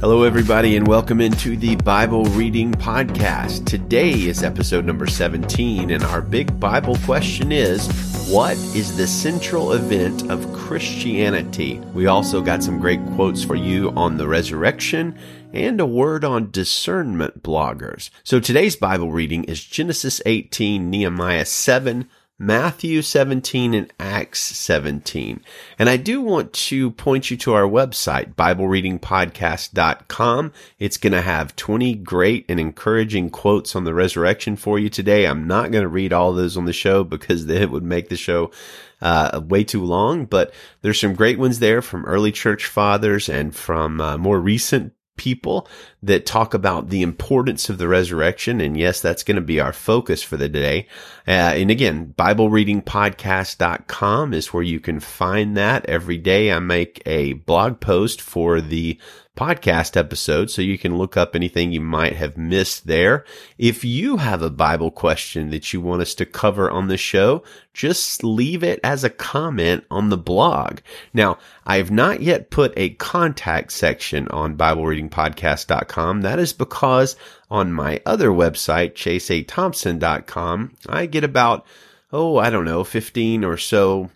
Hello, everybody, and welcome into the Bible Reading Podcast. Today is episode number 17, and our big Bible question is What is the central event of Christianity? We also got some great quotes for you on the resurrection and a word on discernment bloggers. So today's Bible reading is Genesis 18, Nehemiah 7, Matthew 17 and Acts 17. And I do want to point you to our website, BibleReadingPodcast.com. It's going to have 20 great and encouraging quotes on the resurrection for you today. I'm not going to read all those on the show because it would make the show uh, way too long, but there's some great ones there from early church fathers and from uh, more recent people that talk about the importance of the resurrection. And yes, that's going to be our focus for the day. Uh, and again, BibleReadingPodcast.com is where you can find that every day. I make a blog post for the podcast episode, so you can look up anything you might have missed there. If you have a Bible question that you want us to cover on the show, just leave it as a comment on the blog. Now, I have not yet put a contact section on BibleReadingPodcast.com. That is because on my other website, chaseathompson.com, I get about, oh, I don't know, 15 or so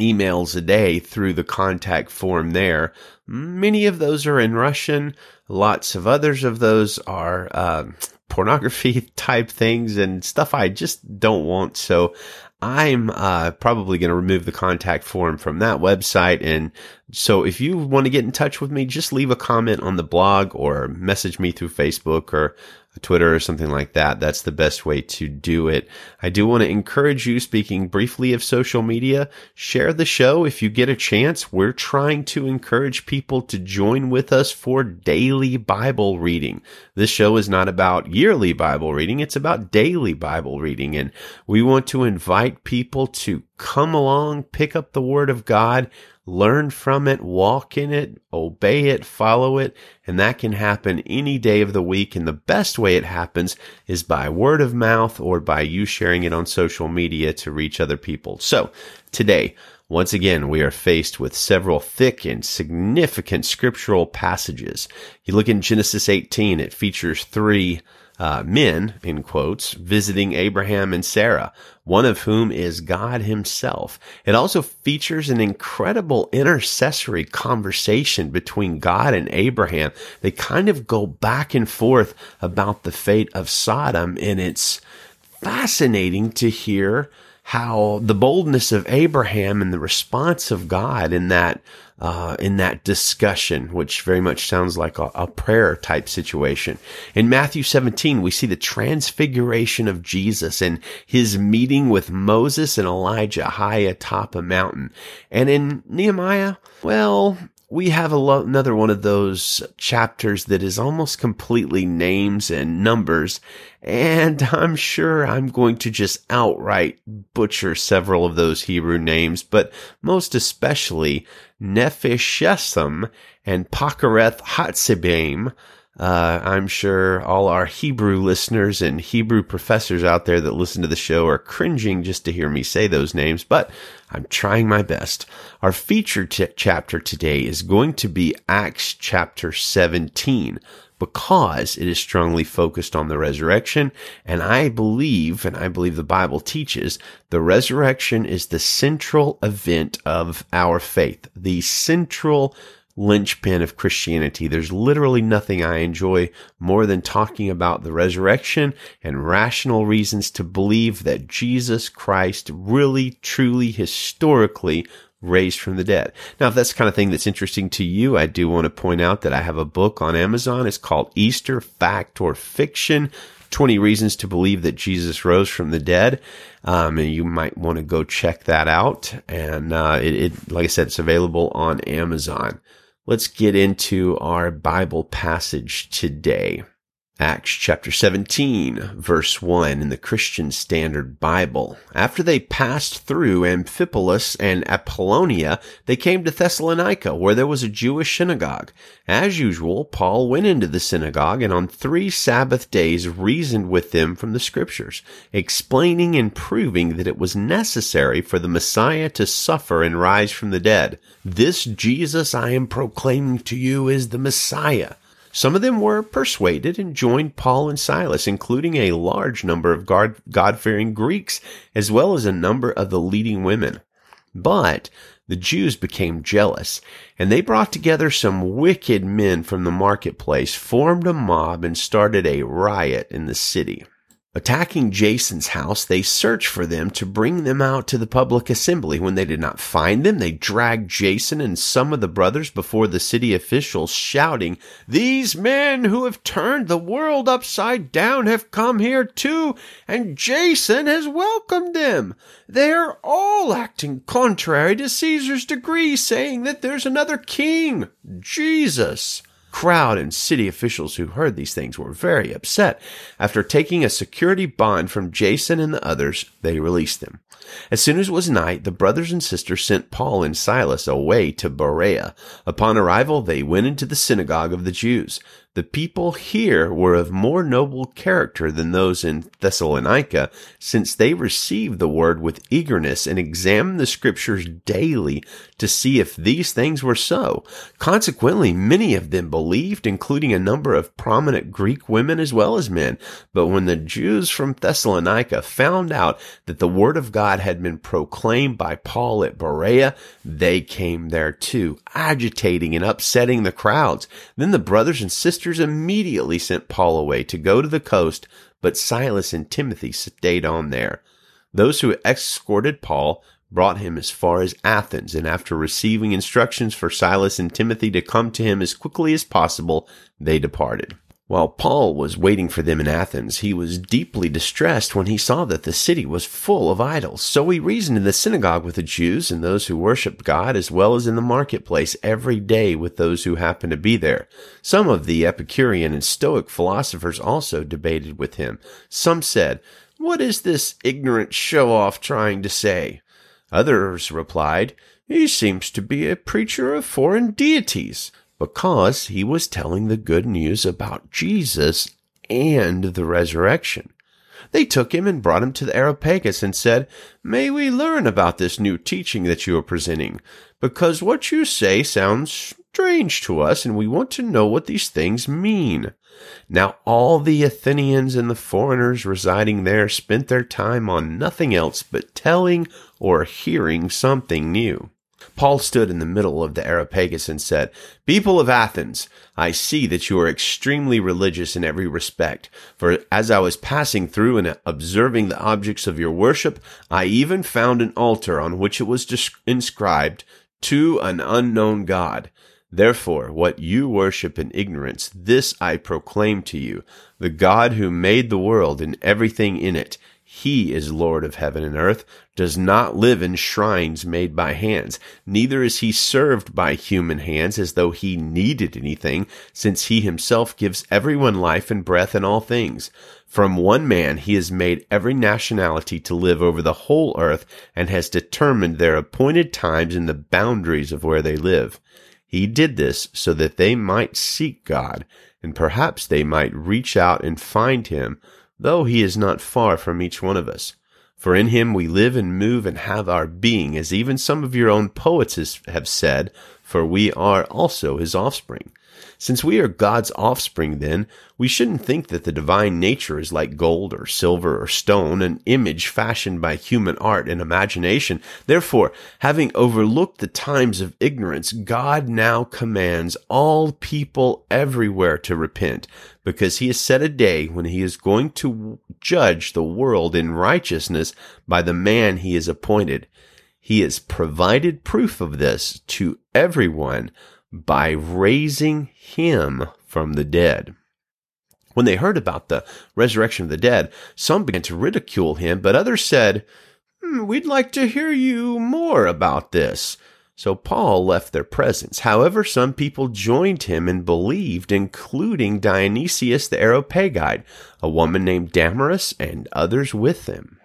emails a day through the contact form there. Many of those are in Russian. Lots of others of those are uh, pornography type things and stuff I just don't want. So I'm uh, probably going to remove the contact form from that website. And so if you want to get in touch with me, just leave a comment on the blog or message me through Facebook or Twitter or something like that. That's the best way to do it. I do want to encourage you, speaking briefly of social media, share the show if you get a chance. We're trying to encourage people to join with us for daily Bible reading. This show is not about yearly Bible reading. It's about daily Bible reading. And we want to invite people to come along, pick up the word of God, learn from it, walk in it, obey it, follow it, and that can happen any day of the week. And the best way it happens is by word of mouth or by you sharing it on social media to reach other people. So today, once again, we are faced with several thick and significant scriptural passages. You look in Genesis 18, it features three uh, men, in quotes, visiting Abraham and Sarah, one of whom is God himself. It also features an incredible intercessory conversation between God and Abraham. They kind of go back and forth about the fate of Sodom, and it's fascinating to hear how the boldness of Abraham and the response of God in that uh, in that discussion, which very much sounds like a, a, prayer type situation. In Matthew 17, we see the transfiguration of Jesus and his meeting with Moses and Elijah high atop a mountain. And in Nehemiah, well, we have lo- another one of those chapters that is almost completely names and numbers. And I'm sure I'm going to just outright butcher several of those Hebrew names, but most especially Nepheshesam and Pakareth Hatzibim. Uh, I'm sure all our Hebrew listeners and Hebrew professors out there that listen to the show are cringing just to hear me say those names, but I'm trying my best. Our featured t- chapter today is going to be Acts chapter 17 because it is strongly focused on the resurrection. And I believe, and I believe the Bible teaches, the resurrection is the central event of our faith, the central linchpin of Christianity. There's literally nothing I enjoy more than talking about the resurrection and rational reasons to believe that Jesus Christ really, truly, historically raised from the dead. Now, if that's the kind of thing that's interesting to you, I do want to point out that I have a book on Amazon. It's called Easter Fact or Fiction. 20 reasons to believe that Jesus rose from the dead. Um, and you might want to go check that out. And, uh, it, it, like I said, it's available on Amazon. Let's get into our Bible passage today. Acts chapter 17, verse 1 in the Christian Standard Bible. After they passed through Amphipolis and Apollonia, they came to Thessalonica, where there was a Jewish synagogue. As usual, Paul went into the synagogue and on three Sabbath days reasoned with them from the scriptures, explaining and proving that it was necessary for the Messiah to suffer and rise from the dead. This Jesus I am proclaiming to you is the Messiah. Some of them were persuaded and joined Paul and Silas, including a large number of God fearing Greeks, as well as a number of the leading women. But the Jews became jealous, and they brought together some wicked men from the marketplace, formed a mob, and started a riot in the city. Attacking Jason's house, they searched for them to bring them out to the public assembly. When they did not find them, they dragged Jason and some of the brothers before the city officials, shouting, These men who have turned the world upside down have come here too, and Jason has welcomed them. They are all acting contrary to Caesar's decree, saying that there's another king, Jesus crowd and city officials who heard these things were very upset. After taking a security bond from Jason and the others, they released them. As soon as it was night, the brothers and sisters sent Paul and Silas away to Berea. Upon arrival, they went into the synagogue of the Jews. The people here were of more noble character than those in Thessalonica, since they received the word with eagerness and examined the scriptures daily to see if these things were so. Consequently, many of them believed, including a number of prominent Greek women as well as men. But when the Jews from Thessalonica found out that the word of God had been proclaimed by Paul at Berea, they came there too, agitating and upsetting the crowds. Then the brothers and sisters sisters immediately sent Paul away to go to the coast, but Silas and Timothy stayed on there. Those who escorted Paul brought him as far as Athens, and after receiving instructions for Silas and Timothy to come to him as quickly as possible, they departed. While Paul was waiting for them in Athens, he was deeply distressed when he saw that the city was full of idols. So he reasoned in the synagogue with the Jews and those who worshiped God, as well as in the marketplace every day with those who happened to be there. Some of the Epicurean and Stoic philosophers also debated with him. Some said, What is this ignorant show off trying to say? Others replied, He seems to be a preacher of foreign deities because he was telling the good news about Jesus and the resurrection. They took him and brought him to the Areopagus and said, May we learn about this new teaching that you are presenting, because what you say sounds strange to us, and we want to know what these things mean. Now all the Athenians and the foreigners residing there spent their time on nothing else but telling or hearing something new. Paul stood in the middle of the Areopagus and said, People of Athens, I see that you are extremely religious in every respect. For as I was passing through and observing the objects of your worship, I even found an altar on which it was inscribed, To an unknown God. Therefore, what you worship in ignorance, this I proclaim to you, the God who made the world and everything in it, he is Lord of heaven and earth, does not live in shrines made by hands, neither is he served by human hands as though he needed anything, since he himself gives everyone life and breath and all things. From one man he has made every nationality to live over the whole earth and has determined their appointed times and the boundaries of where they live. He did this so that they might seek God, and perhaps they might reach out and find him, though he is not far from each one of us. For in him we live and move and have our being, as even some of your own poets have said, for we are also his offspring. Since we are God's offspring, then, we shouldn't think that the divine nature is like gold or silver or stone, an image fashioned by human art and imagination. Therefore, having overlooked the times of ignorance, God now commands all people everywhere to repent, because he has set a day when he is going to judge the world in righteousness by the man he has appointed. He has provided proof of this to everyone by raising him from the dead. When they heard about the resurrection of the dead, some began to ridicule him, but others said, hmm, We'd like to hear you more about this. So Paul left their presence. However, some people joined him and believed, including Dionysius the Areopagite, a woman named Damaris, and others with them.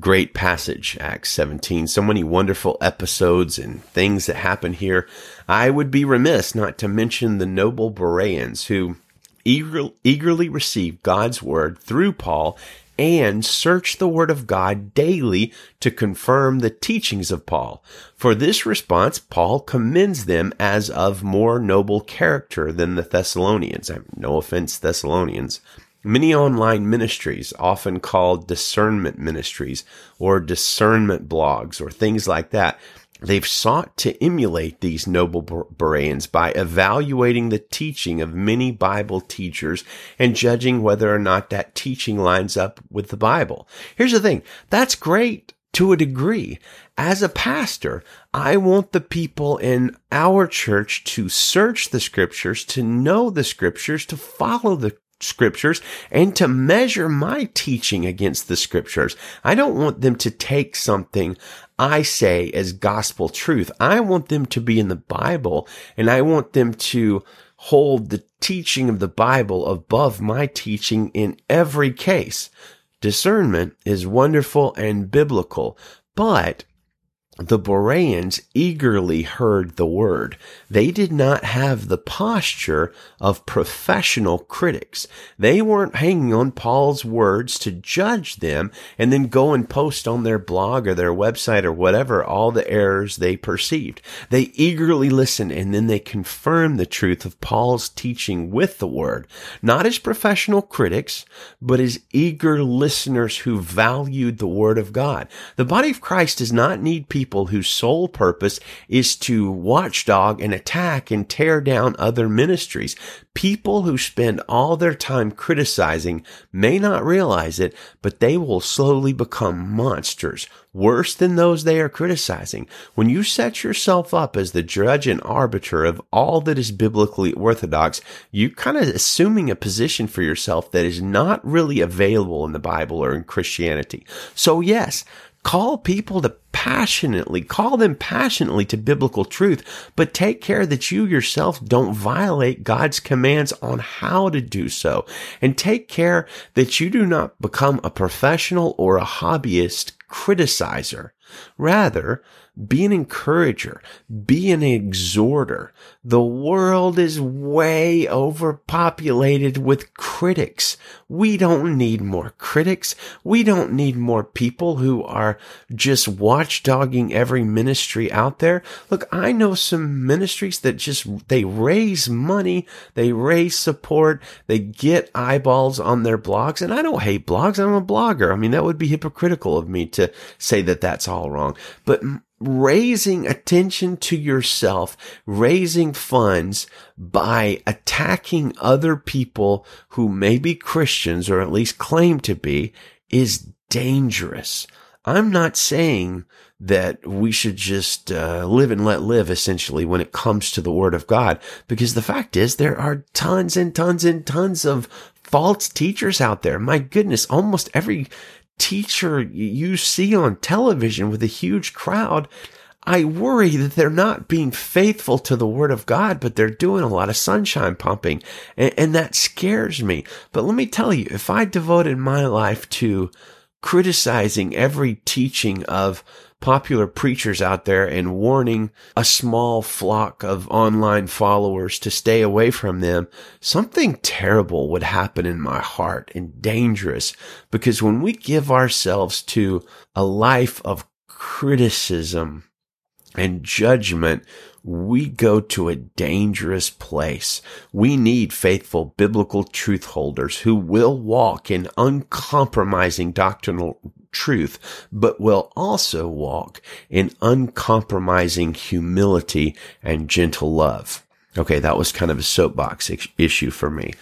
Great passage, Acts 17. So many wonderful episodes and things that happen here. I would be remiss not to mention the noble Bereans who eagerly received God's word through Paul and search the Word of God daily to confirm the teachings of Paul. For this response, Paul commends them as of more noble character than the Thessalonians. No offense, Thessalonians. Many online ministries, often called discernment ministries or discernment blogs or things like that, They've sought to emulate these noble Bereans by evaluating the teaching of many Bible teachers and judging whether or not that teaching lines up with the Bible. Here's the thing. That's great to a degree. As a pastor, I want the people in our church to search the scriptures, to know the scriptures, to follow the scriptures and to measure my teaching against the scriptures. I don't want them to take something I say as gospel truth. I want them to be in the Bible and I want them to hold the teaching of the Bible above my teaching in every case. Discernment is wonderful and biblical, but the Bereans eagerly heard the word. They did not have the posture of professional critics. They weren't hanging on Paul's words to judge them and then go and post on their blog or their website or whatever all the errors they perceived. They eagerly listened and then they confirmed the truth of Paul's teaching with the word, not as professional critics, but as eager listeners who valued the word of God. The body of Christ does not need people whose sole purpose is to watchdog and attack and tear down other ministries. People who spend all their time criticizing may not realize it, but they will slowly become monsters, worse than those they are criticizing. When you set yourself up as the judge and arbiter of all that is biblically orthodox, you're kind of assuming a position for yourself that is not really available in the Bible or in Christianity. So yes, Call people to passionately, call them passionately to biblical truth, but take care that you yourself don't violate God's commands on how to do so. And take care that you do not become a professional or a hobbyist criticizer. Rather, be an encourager. Be an exhorter. The world is way overpopulated with critics. We don't need more critics. We don't need more people who are just watchdogging every ministry out there. Look, I know some ministries that just, they raise money. They raise support. They get eyeballs on their blogs. And I don't hate blogs. I'm a blogger. I mean, that would be hypocritical of me to say that that's all wrong. But raising attention to yourself, raising funds by attacking other people who may be Christians or at least claim to be is dangerous. I'm not saying that we should just uh, live and let live essentially when it comes to the word of God because the fact is there are tons and tons and tons of false teachers out there. My goodness, almost every teacher you see on television with a huge crowd, I worry that they're not being faithful to the word of God, but they're doing a lot of sunshine pumping. And, and, that scares me. But let me tell you, if I devoted my life to criticizing every teaching of popular preachers out there and warning a small flock of online followers to stay away from them, something terrible would happen in my heart and dangerous because when we give ourselves to a life of criticism and judgment, we go to a dangerous place. We need faithful biblical truth holders who will walk in uncompromising doctrinal truth, but will also walk in uncompromising humility and gentle love. Okay, that was kind of a soapbox issue for me.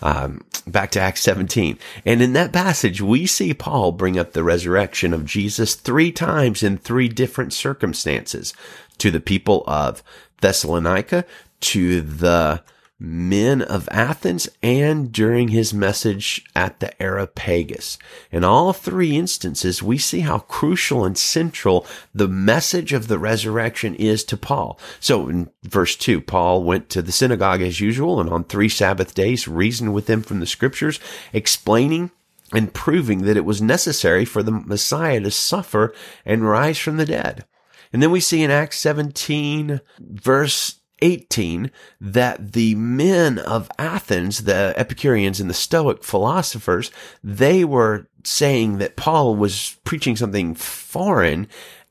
Um, back to Acts 17. And in that passage, we see Paul bring up the resurrection of Jesus three times in three different circumstances to the people of Thessalonica, to the men of Athens and during his message at the Areopagus. In all three instances, we see how crucial and central the message of the resurrection is to Paul. So in verse two, Paul went to the synagogue as usual and on three Sabbath days reasoned with them from the scriptures, explaining and proving that it was necessary for the Messiah to suffer and rise from the dead. And then we see in Acts 17 verse 18 that the men of Athens, the Epicureans and the Stoic philosophers, they were saying that Paul was preaching something foreign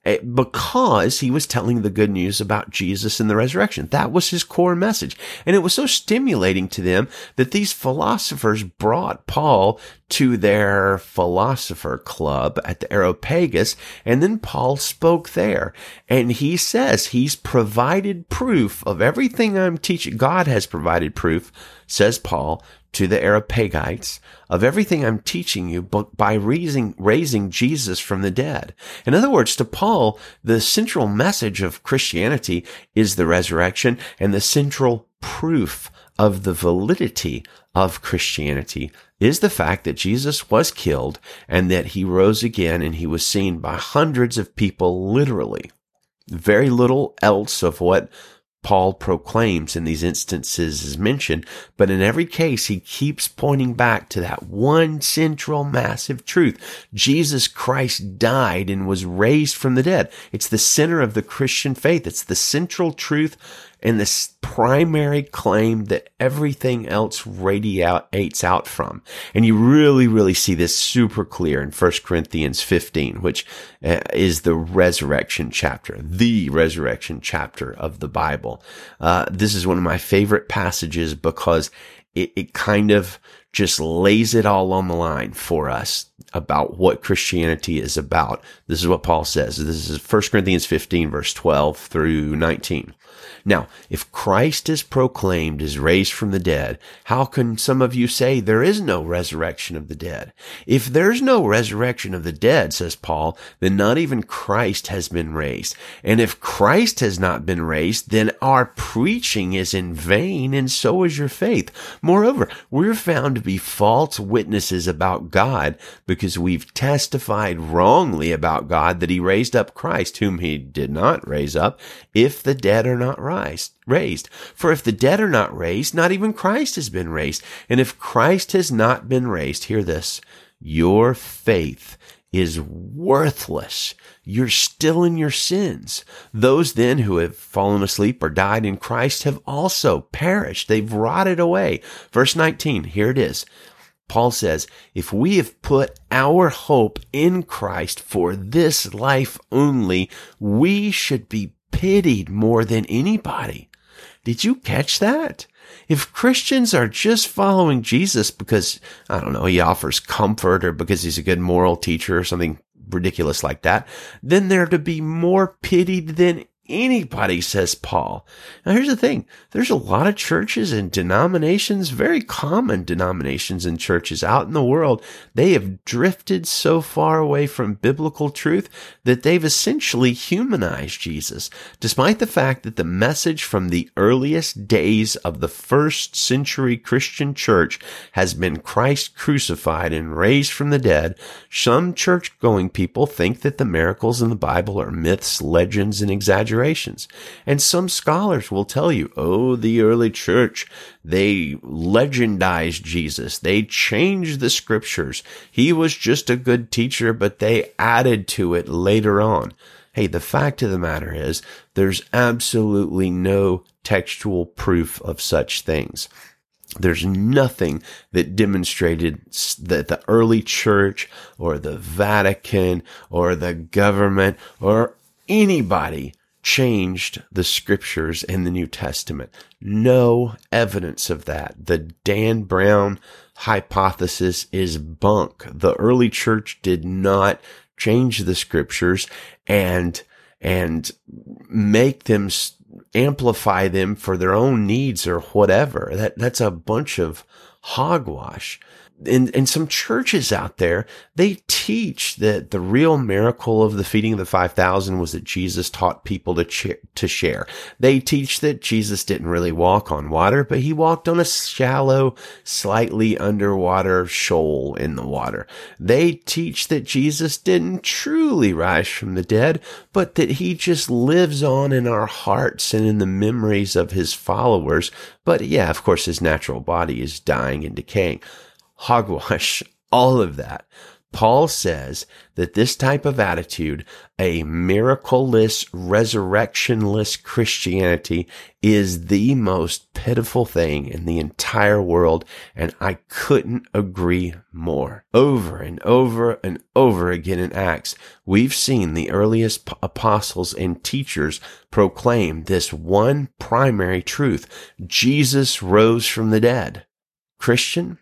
Eh, because he was telling the good news about Jesus and the resurrection. That was his core message. And it was so stimulating to them that these philosophers brought Paul to their philosopher club at the Areopagus. And then Paul spoke there and he says he's provided proof of everything I'm teaching. God has provided proof, says Paul, to the Areopagites of everything I'm teaching you but by raising, raising Jesus from the dead. In other words, to Paul, the central message of Christianity is the resurrection and the central proof of the validity of Christianity is the fact that Jesus was killed and that he rose again and he was seen by hundreds of people literally. Very little else of what Paul proclaims in these instances is mentioned, but in every case, he keeps pointing back to that one central massive truth. Jesus Christ died and was raised from the dead. It's the center of the Christian faith. It's the central truth and this primary claim that everything else radiates out from. And you really, really see this super clear in 1 Corinthians 15, which uh, is the resurrection chapter, the resurrection chapter of the Bible. Uh, this is one of my favorite passages because it, it kind of just lays it all on the line for us about what Christianity is about. This is what Paul says. This is 1 Corinthians 15 verse 12 through 19. Now, if Christ is proclaimed as raised from the dead, how can some of you say there is no resurrection of the dead? If there's no resurrection of the dead, says Paul, then not even Christ has been raised. And if Christ has not been raised, then our preaching is in vain and so is your faith. Moreover, we're found to be false witnesses about God because we've testified wrongly about God that he raised up Christ, whom he did not raise up, if the dead are not raised. For if the dead are not raised, not even Christ has been raised. And if Christ has not been raised, hear this, your faith is worthless. You're still in your sins. Those then who have fallen asleep or died in Christ have also perished. They've rotted away. Verse 19, here it is. Paul says, if we have put our hope in Christ for this life only, we should be pitied more than anybody. Did you catch that? If Christians are just following Jesus because, I don't know, he offers comfort or because he's a good moral teacher or something ridiculous like that, then they're to be more pitied than anybody, says Paul. Now here's the thing. There's a lot of churches and denominations, very common denominations and churches out in the world. They have drifted so far away from biblical truth that they've essentially humanized Jesus. Despite the fact that the message from the earliest days of the first century Christian church has been Christ crucified and raised from the dead, some church going people think that the miracles in the Bible are myths, legends, and exaggerations exaggerations. And some scholars will tell you, oh, the early church, they legendized Jesus. They changed the scriptures. He was just a good teacher, but they added to it later on. Hey, the fact of the matter is there's absolutely no textual proof of such things. There's nothing that demonstrated that the early church or the Vatican or the government or anybody changed the scriptures in the New Testament. No evidence of that. The Dan Brown hypothesis is bunk. The early church did not change the scriptures and, and make them amplify them for their own needs or whatever. That, that's a bunch of hogwash in, in some churches out there, they teach that the real miracle of the feeding of the 5,000 was that Jesus taught people to, ch- to share. They teach that Jesus didn't really walk on water, but he walked on a shallow, slightly underwater shoal in the water. They teach that Jesus didn't truly rise from the dead, but that he just lives on in our hearts and in the memories of his followers. But yeah, of course, his natural body is dying and decaying hogwash, all of that. Paul says that this type of attitude, a miracleless, resurrectionless Christianity is the most pitiful thing in the entire world. And I couldn't agree more. Over and over and over again in Acts, we've seen the earliest apostles and teachers proclaim this one primary truth. Jesus rose from the dead. Christian,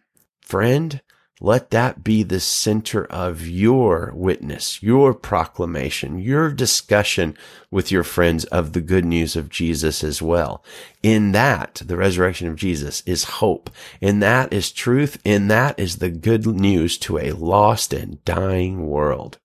Friend, let that be the center of your witness, your proclamation, your discussion with your friends of the good news of Jesus as well. In that, the resurrection of Jesus is hope. In that is truth. In that is the good news to a lost and dying world.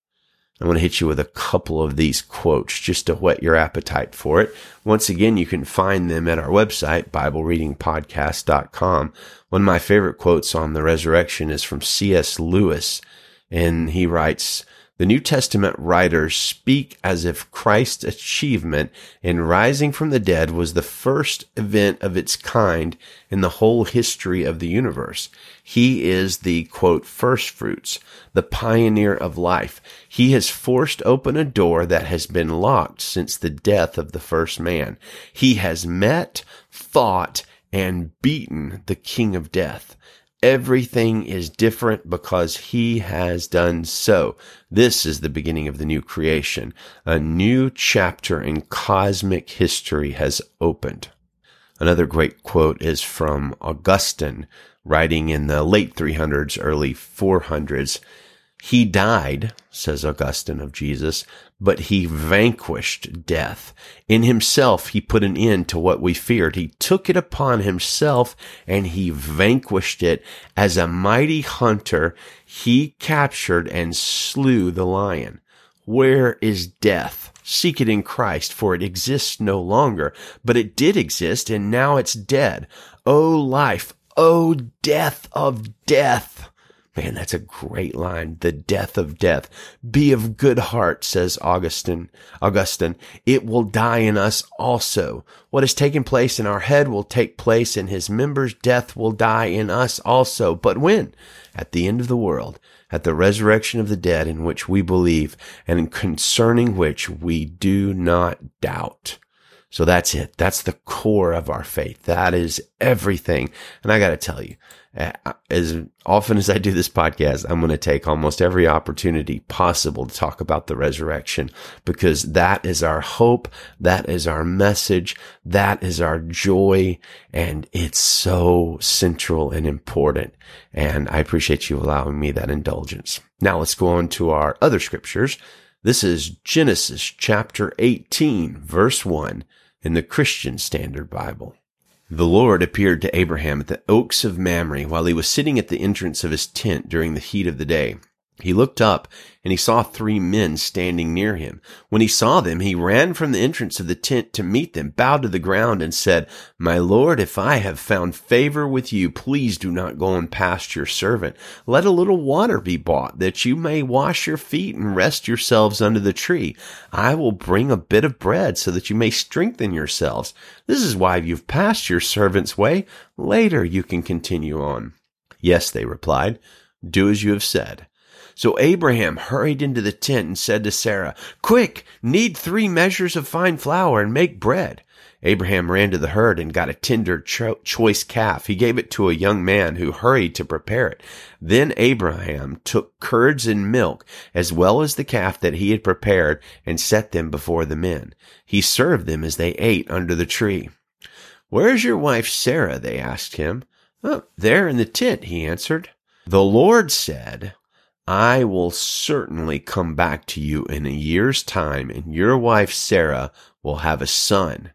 I want to hit you with a couple of these quotes just to whet your appetite for it. Once again, you can find them at our website, BibleReadingPodcast.com. One of my favorite quotes on the resurrection is from C.S. Lewis, and he writes, the New Testament writers speak as if Christ's achievement in rising from the dead was the first event of its kind in the whole history of the universe. He is the quote, first fruits, the pioneer of life. He has forced open a door that has been locked since the death of the first man. He has met, fought, and beaten the king of death. Everything is different because he has done so. This is the beginning of the new creation. A new chapter in cosmic history has opened. Another great quote is from Augustine, writing in the late 300s, early 400s. He died, says Augustine of Jesus, but he vanquished death. In himself, he put an end to what we feared. He took it upon himself and he vanquished it. As a mighty hunter, he captured and slew the lion. Where is death? Seek it in Christ, for it exists no longer, but it did exist and now it's dead. O life, O death of death. Man, that's a great line. The death of death. Be of good heart, says Augustine. Augustine, it will die in us also. What has taken place in our head will take place in his members. Death will die in us also. But when? At the end of the world, at the resurrection of the dead in which we believe and concerning which we do not doubt. So that's it. That's the core of our faith. That is everything. And I got to tell you, Uh, as often as I do this podcast, I'm going to take almost every opportunity possible to talk about the resurrection because that is our hope. That is our message. That is our joy. And it's so central and important. And I appreciate you allowing me that indulgence. Now let's go on to our other scriptures. This is Genesis chapter 18, verse 1 in the Christian Standard Bible. The Lord appeared to Abraham at the oaks of Mamre while he was sitting at the entrance of his tent during the heat of the day. He looked up and he saw three men standing near him. When he saw them, he ran from the entrance of the tent to meet them, bowed to the ground and said, My Lord, if I have found favor with you, please do not go and past your servant. Let a little water be bought that you may wash your feet and rest yourselves under the tree. I will bring a bit of bread so that you may strengthen yourselves. This is why you've passed your servant's way. Later you can continue on. Yes, they replied. Do as you have said. So Abraham hurried into the tent and said to Sarah, Quick, knead three measures of fine flour and make bread. Abraham ran to the herd and got a tender cho- choice calf. He gave it to a young man who hurried to prepare it. Then Abraham took curds and milk as well as the calf that he had prepared and set them before the men. He served them as they ate under the tree. Where's your wife Sarah? They asked him. Oh, there in the tent, he answered. The Lord said, I will certainly come back to you in a year's time and your wife Sarah will have a son.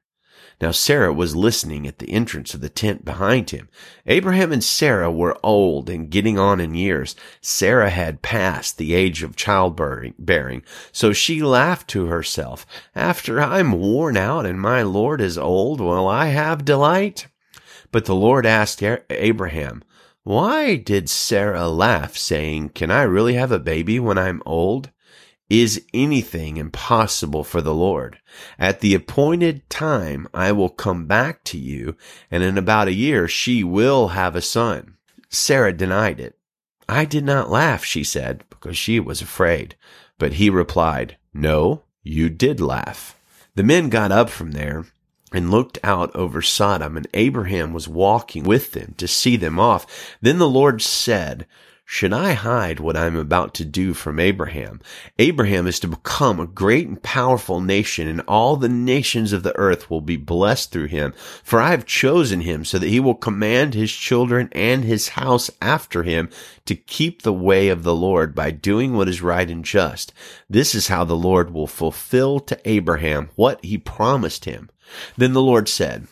Now Sarah was listening at the entrance of the tent behind him. Abraham and Sarah were old and getting on in years. Sarah had passed the age of childbearing, so she laughed to herself, After I'm worn out and my Lord is old, will I have delight? But the Lord asked Abraham, Why did Sarah laugh, saying, Can I really have a baby when I'm old? Is anything impossible for the Lord? At the appointed time, I will come back to you, and in about a year she will have a son. Sarah denied it. I did not laugh, she said, because she was afraid. But he replied, No, you did laugh. The men got up from there and looked out over Sodom, and Abraham was walking with them to see them off. Then the Lord said, should I hide what I am about to do from Abraham? Abraham is to become a great and powerful nation, and all the nations of the earth will be blessed through him. For I have chosen him so that he will command his children and his house after him to keep the way of the Lord by doing what is right and just. This is how the Lord will fulfill to Abraham what he promised him. Then the Lord said,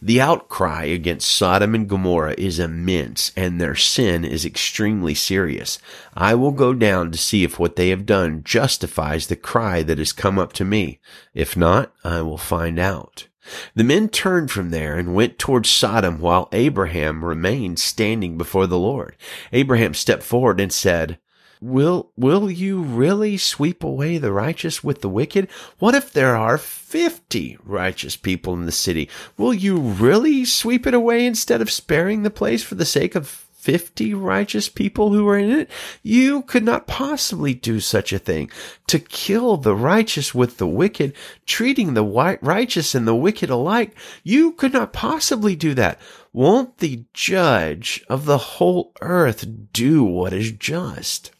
the outcry against Sodom and Gomorrah is immense, and their sin is extremely serious. I will go down to see if what they have done justifies the cry that has come up to me. If not, I will find out. The men turned from there and went towards Sodom while Abraham remained standing before the Lord. Abraham stepped forward and said, Will, will you really sweep away the righteous with the wicked? What if there are 50 righteous people in the city? Will you really sweep it away instead of sparing the place for the sake of 50 righteous people who are in it? You could not possibly do such a thing. To kill the righteous with the wicked, treating the righteous and the wicked alike, you could not possibly do that. Won't the judge of the whole earth do what is just?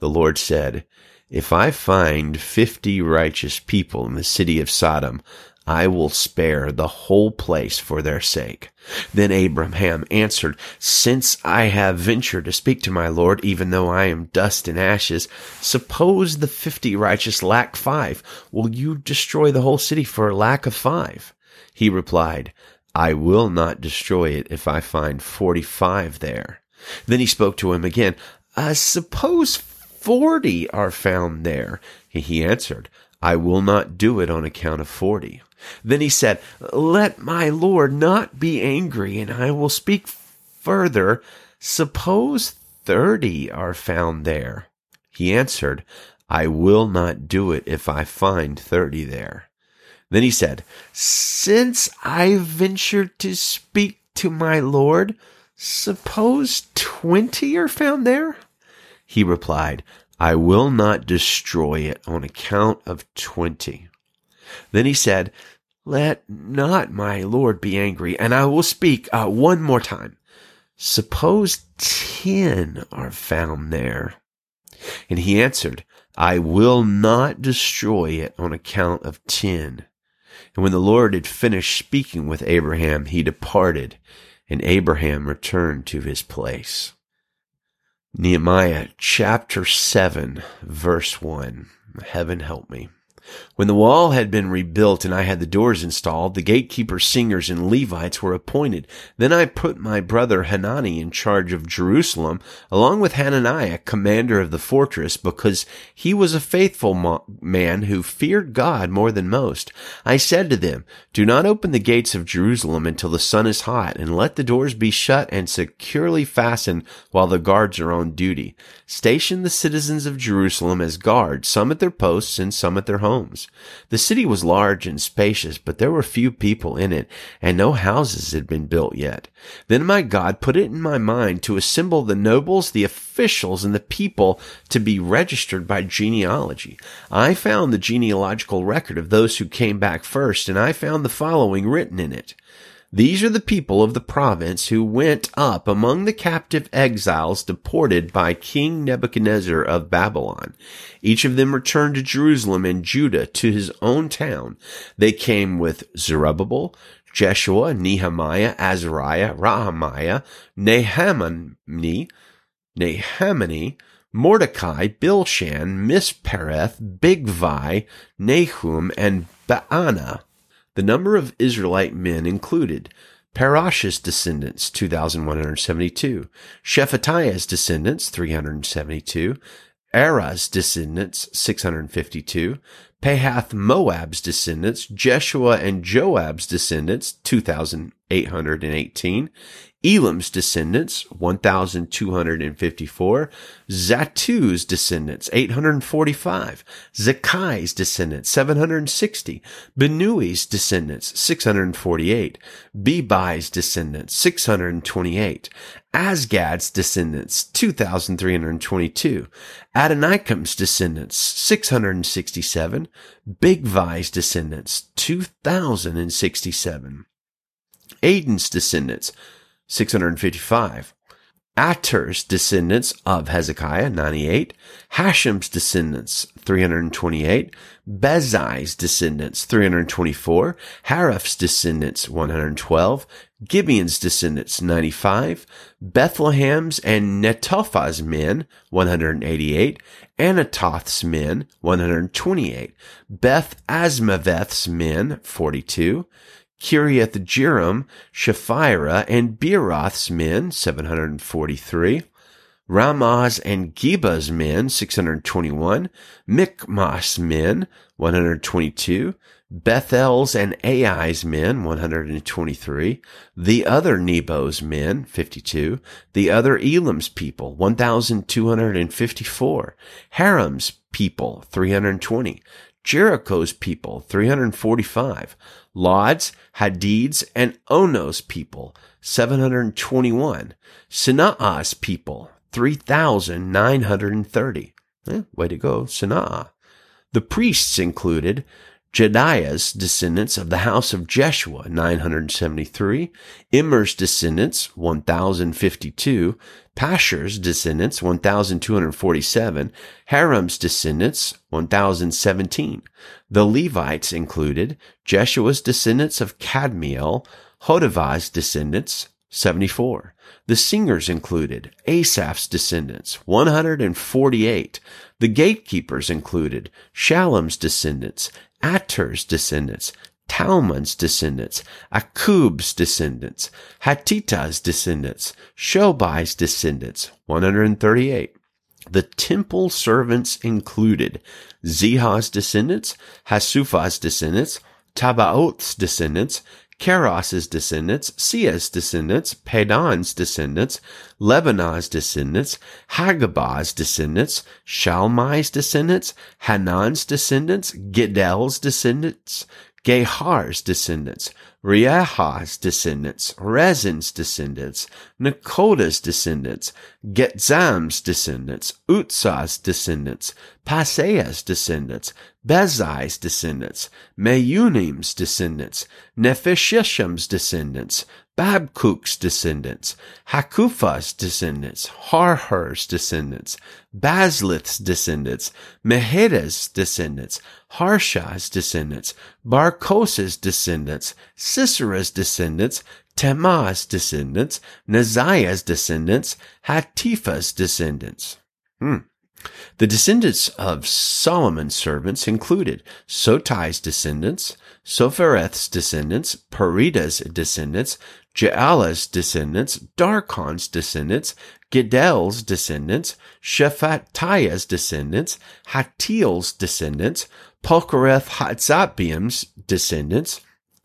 The Lord said, If I find fifty righteous people in the city of Sodom, I will spare the whole place for their sake. Then Abraham answered, Since I have ventured to speak to my Lord, even though I am dust and ashes, suppose the fifty righteous lack five. Will you destroy the whole city for lack of five? He replied, I will not destroy it if I find forty-five there. Then he spoke to him again, uh, Suppose forty are found there. He answered, I will not do it on account of forty. Then he said, Let my Lord not be angry, and I will speak further. Suppose thirty are found there. He answered, I will not do it if I find thirty there. Then he said, Since I ventured to speak to my Lord, suppose twenty are found there? He replied, I will not destroy it on account of twenty. Then he said, Let not my Lord be angry, and I will speak uh, one more time. Suppose ten are found there. And he answered, I will not destroy it on account of ten. And when the Lord had finished speaking with Abraham, he departed, and Abraham returned to his place. Nehemiah chapter 7, verse 1. Heaven help me. When the wall had been rebuilt and I had the doors installed, the gatekeepers, singers, and Levites were appointed. Then I put my brother Hanani in charge of Jerusalem, along with Hananiah, commander of the fortress, because he was a faithful man who feared God more than most. I said to them, Do not open the gates of Jerusalem until the sun is hot, and let the doors be shut and securely fastened while the guards are on duty. Station the citizens of Jerusalem as guards, some at their posts and some at their homes homes. The city was large and spacious, but there were few people in it, and no houses had been built yet. Then my God put it in my mind to assemble the nobles, the officials, and the people to be registered by genealogy. I found the genealogical record of those who came back first, and I found the following written in it. These are the people of the province who went up among the captive exiles deported by King Nebuchadnezzar of Babylon. Each of them returned to Jerusalem and Judah to his own town. They came with Zerubbabel, Jeshua, Nehemiah, Azariah, Rahamiah, Nahamani, Nahamani, Mordecai, Bilshan, Mispereth, Bigvai, Nahum, and Baana. The number of Israelite men included Parosh's descendants, 2,172. Shephatiah's descendants, 372. Arah's descendants, 652. Pahath Moab's descendants, Jeshua and Joab's descendants, 2,818. Elam's descendants, 1,254. Zattu's descendants, 845. Zaccai's descendants, 760. Binnui's descendants, 648. Bebi's descendants, 628. Azgad's descendants, 2,322. Adonikam's descendants, 667. Bigvai's descendants, 2,067. Adin's descendants, 655. Ater's descendants of Hezekiah, 98. Hashum's descendants, 328. Bezai's descendants, 324. Hariph's descendants, 112. Gibeon's descendants, 95. Bethlehem's and Netophah's men, 188. Anathoth's men, 128. Beth Azmaveth's men, 42. Kiriath Jearim, Shephirah, and Beeroth's men, 743. Ramah's and Geba's men, 621. Michmash's men, 122. Bethel's and Ai's men, 123. The other Nebo's men, 52. The other Elam's people, 1,254. Harim's people, 320. Jericho's people, 345. Lod's, Hadid's, and Ono's people, 721. Senaah's people, 3,930. Eh, way to go, Sinaah. The priests included Jedaiah's descendants of the house of Jeshua, 973, Immer's descendants, 1052, Pashhur's descendants, 1247, Harim's descendants, 1017. The Levites included Jeshua's descendants of Kadmiel, Hodevah's descendants, 74. The singers included Asaph's descendants, 148. The gatekeepers included Shallum's descendants, Ater's descendants, Talmon's descendants, Akkub's descendants, Hatita's descendants, Shobai's descendants, 138. The temple servants included Ziha's descendants, Hasupha's descendants, Tabbaoth's descendants, Keros's descendants, Sia's descendants, Padon's descendants, Lebanon's descendants, Hagaba's descendants, Shalmai's descendants, Hanan's descendants, Giddel's descendants, Gahar's descendants, Reaiah's descendants, Rezin's descendants, Nekoda's descendants, Getzam's descendants, Utsah's descendants, Paseah's descendants, Besai's descendants, Meunim's descendants, Nephushesim's descendants, Babkuk's descendants, Hakupha's descendants, Harhur's descendants, Bazlith's descendants, Mehida's descendants, Harsha's descendants, Barkos's descendants, Sisera's descendants, Temah's descendants, Neziah's descendants, Hatipha's descendants. Hmm. The descendants of Solomon's servants included Sotai's descendants, Sophereth's descendants, Perida's descendants, Jaala's descendants, Darkon's descendants, Giddel's descendants, Shephatiah's descendants, Hattil's descendants, Pokereth Hatzabiam's descendants,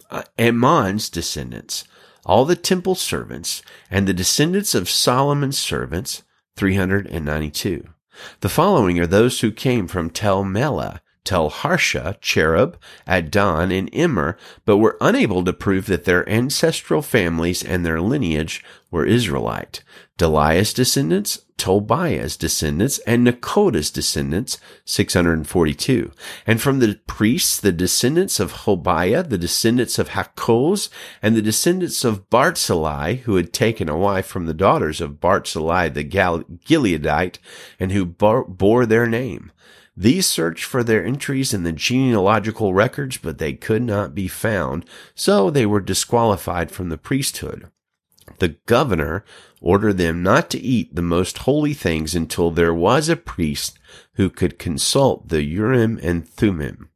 uh, Amon's descendants, all the temple servants, and the descendants of Solomon's servants, 392. The following are those who came from Tel Melah, Tel Harsha, Cherub, Addon, and Immer, but were unable to prove that their ancestral families and their lineage were Israelite. Delaiah's descendants, Tobiah's descendants, and Nekoda's descendants, 642. And from the priests, the descendants of Hobaiah, the descendants of Hakkoz, and the descendants of Barzillai, who had taken a wife from the daughters of Barzillai the Gileadite, and who bore their name. These searched for their entries in the genealogical records, but they could not be found, so they were disqualified from the priesthood. The governor ordered them not to eat the most holy things until there was a priest who could consult the Urim and Thummim.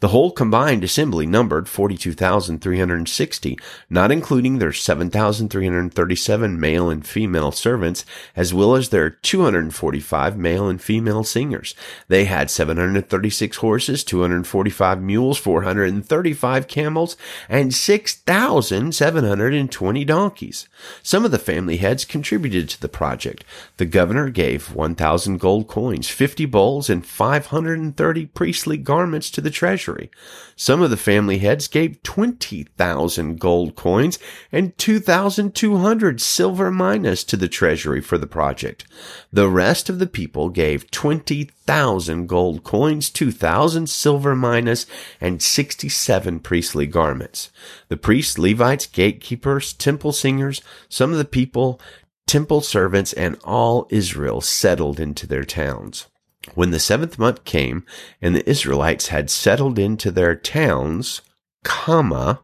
The whole combined assembly numbered 42,360, not including their 7,337 male and female servants, as well as their 245 male and female singers. They had 736 horses, 245 mules, 435 camels, and 6,720 donkeys. Some of the family heads contributed to the project. The governor gave 1,000 gold coins, 50 bowls, and 530 priestly garments to the treasury treasury. Some of the family heads gave 20,000 gold coins and 2,200 silver minas to the treasury for the project. The rest of the people gave 20,000 gold coins, 2,000 silver minas, and 67 priestly garments. The priests, Levites, gatekeepers, temple singers, some of the people, temple servants, and all Israel settled into their towns. When the seventh month came and the Israelites had settled into their towns, comma,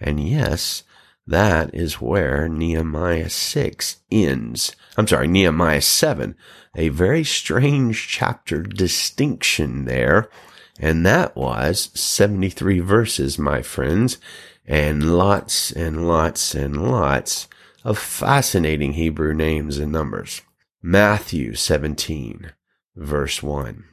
and yes, that is where Nehemiah 6 ends. I'm sorry, Nehemiah 7. A very strange chapter distinction there. And that was 73 verses, my friends, and lots and lots and lots of fascinating Hebrew names and numbers. Matthew 17 verse 1.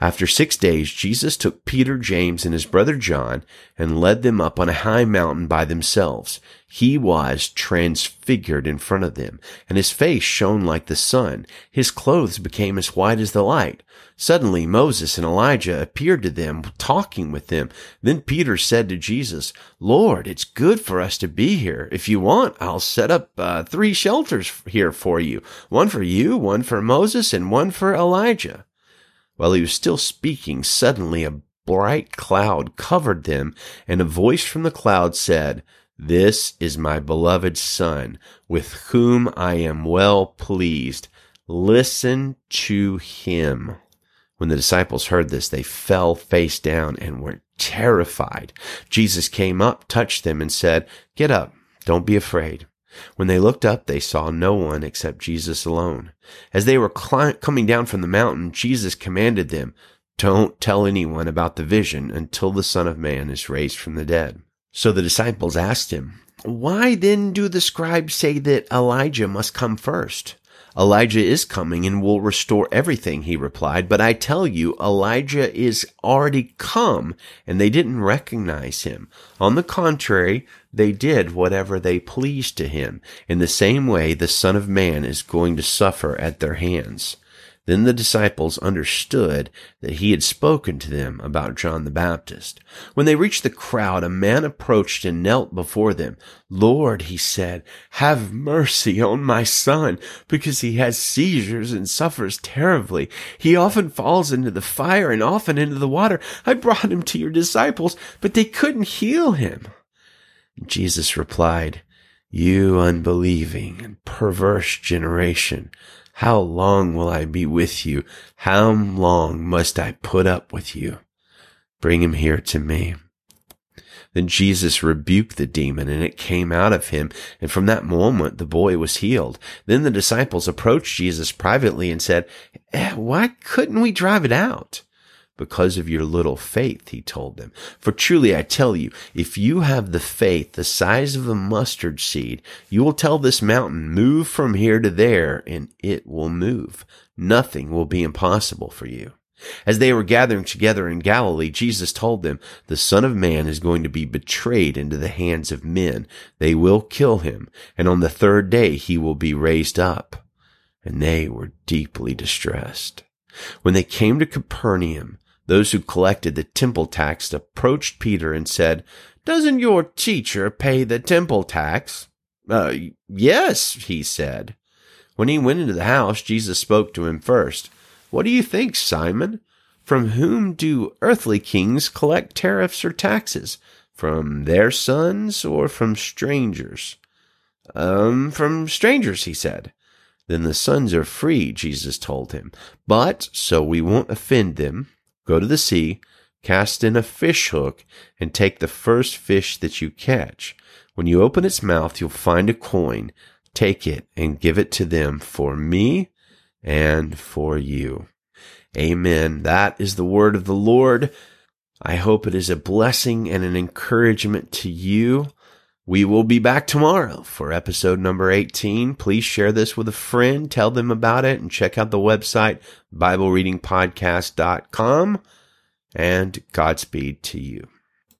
After six days, Jesus took Peter, James, and his brother John and led them up on a high mountain by themselves. He was transfigured in front of them, and his face shone like the sun. His clothes became as white as the light. Suddenly Moses and Elijah appeared to them, talking with them. Then Peter said to Jesus, Lord, it's good for us to be here. If you want, I'll set up uh, three shelters here for you. One for you, one for Moses, and one for Elijah. While he was still speaking, suddenly a bright cloud covered them, and a voice from the cloud said, This is my beloved Son, with whom I am well pleased. Listen to him. When the disciples heard this, they fell face down and were terrified. Jesus came up, touched them, and said, Get up, don't be afraid. When they looked up, they saw no one except Jesus alone. As they were coming down from the mountain, Jesus commanded them, Don't tell anyone about the vision until the Son of Man is raised from the dead. So the disciples asked him, Why then do the scribes say that Elijah must come first? Elijah is coming and will restore everything, he replied. But I tell you, Elijah is already come and they didn't recognize him. On the contrary, they did whatever they pleased to him. In the same way, the Son of Man is going to suffer at their hands. Then the disciples understood that he had spoken to them about John the Baptist. When they reached the crowd, a man approached and knelt before them. Lord, he said, have mercy on my son, because he has seizures and suffers terribly. He often falls into the fire and often into the water. I brought him to your disciples, but they couldn't heal him. Jesus replied, You unbelieving and perverse generation, how long will I be with you? How long must I put up with you? Bring him here to me. Then Jesus rebuked the demon and it came out of him. And from that moment, the boy was healed. Then the disciples approached Jesus privately and said, eh, why couldn't we drive it out? Because of your little faith, he told them. For truly I tell you, if you have the faith the size of a mustard seed, you will tell this mountain, move from here to there, and it will move. Nothing will be impossible for you. As they were gathering together in Galilee, Jesus told them, the Son of Man is going to be betrayed into the hands of men. They will kill him, and on the third day he will be raised up. And they were deeply distressed. When they came to Capernaum, those who collected the temple tax approached Peter and said, Doesn't your teacher pay the temple tax? Uh, yes, he said. When he went into the house, Jesus spoke to him first. What do you think, Simon? From whom do earthly kings collect tariffs or taxes? From their sons or from strangers? Um, from strangers, he said. Then the sons are free, Jesus told him. But, so we won't offend them, Go to the sea, cast in a fish hook, and take the first fish that you catch. When you open its mouth, you'll find a coin. Take it and give it to them for me and for you. Amen. That is the word of the Lord. I hope it is a blessing and an encouragement to you. We will be back tomorrow for episode number 18. Please share this with a friend, tell them about it, and check out the website, BibleReadingPodcast.com. And Godspeed to you.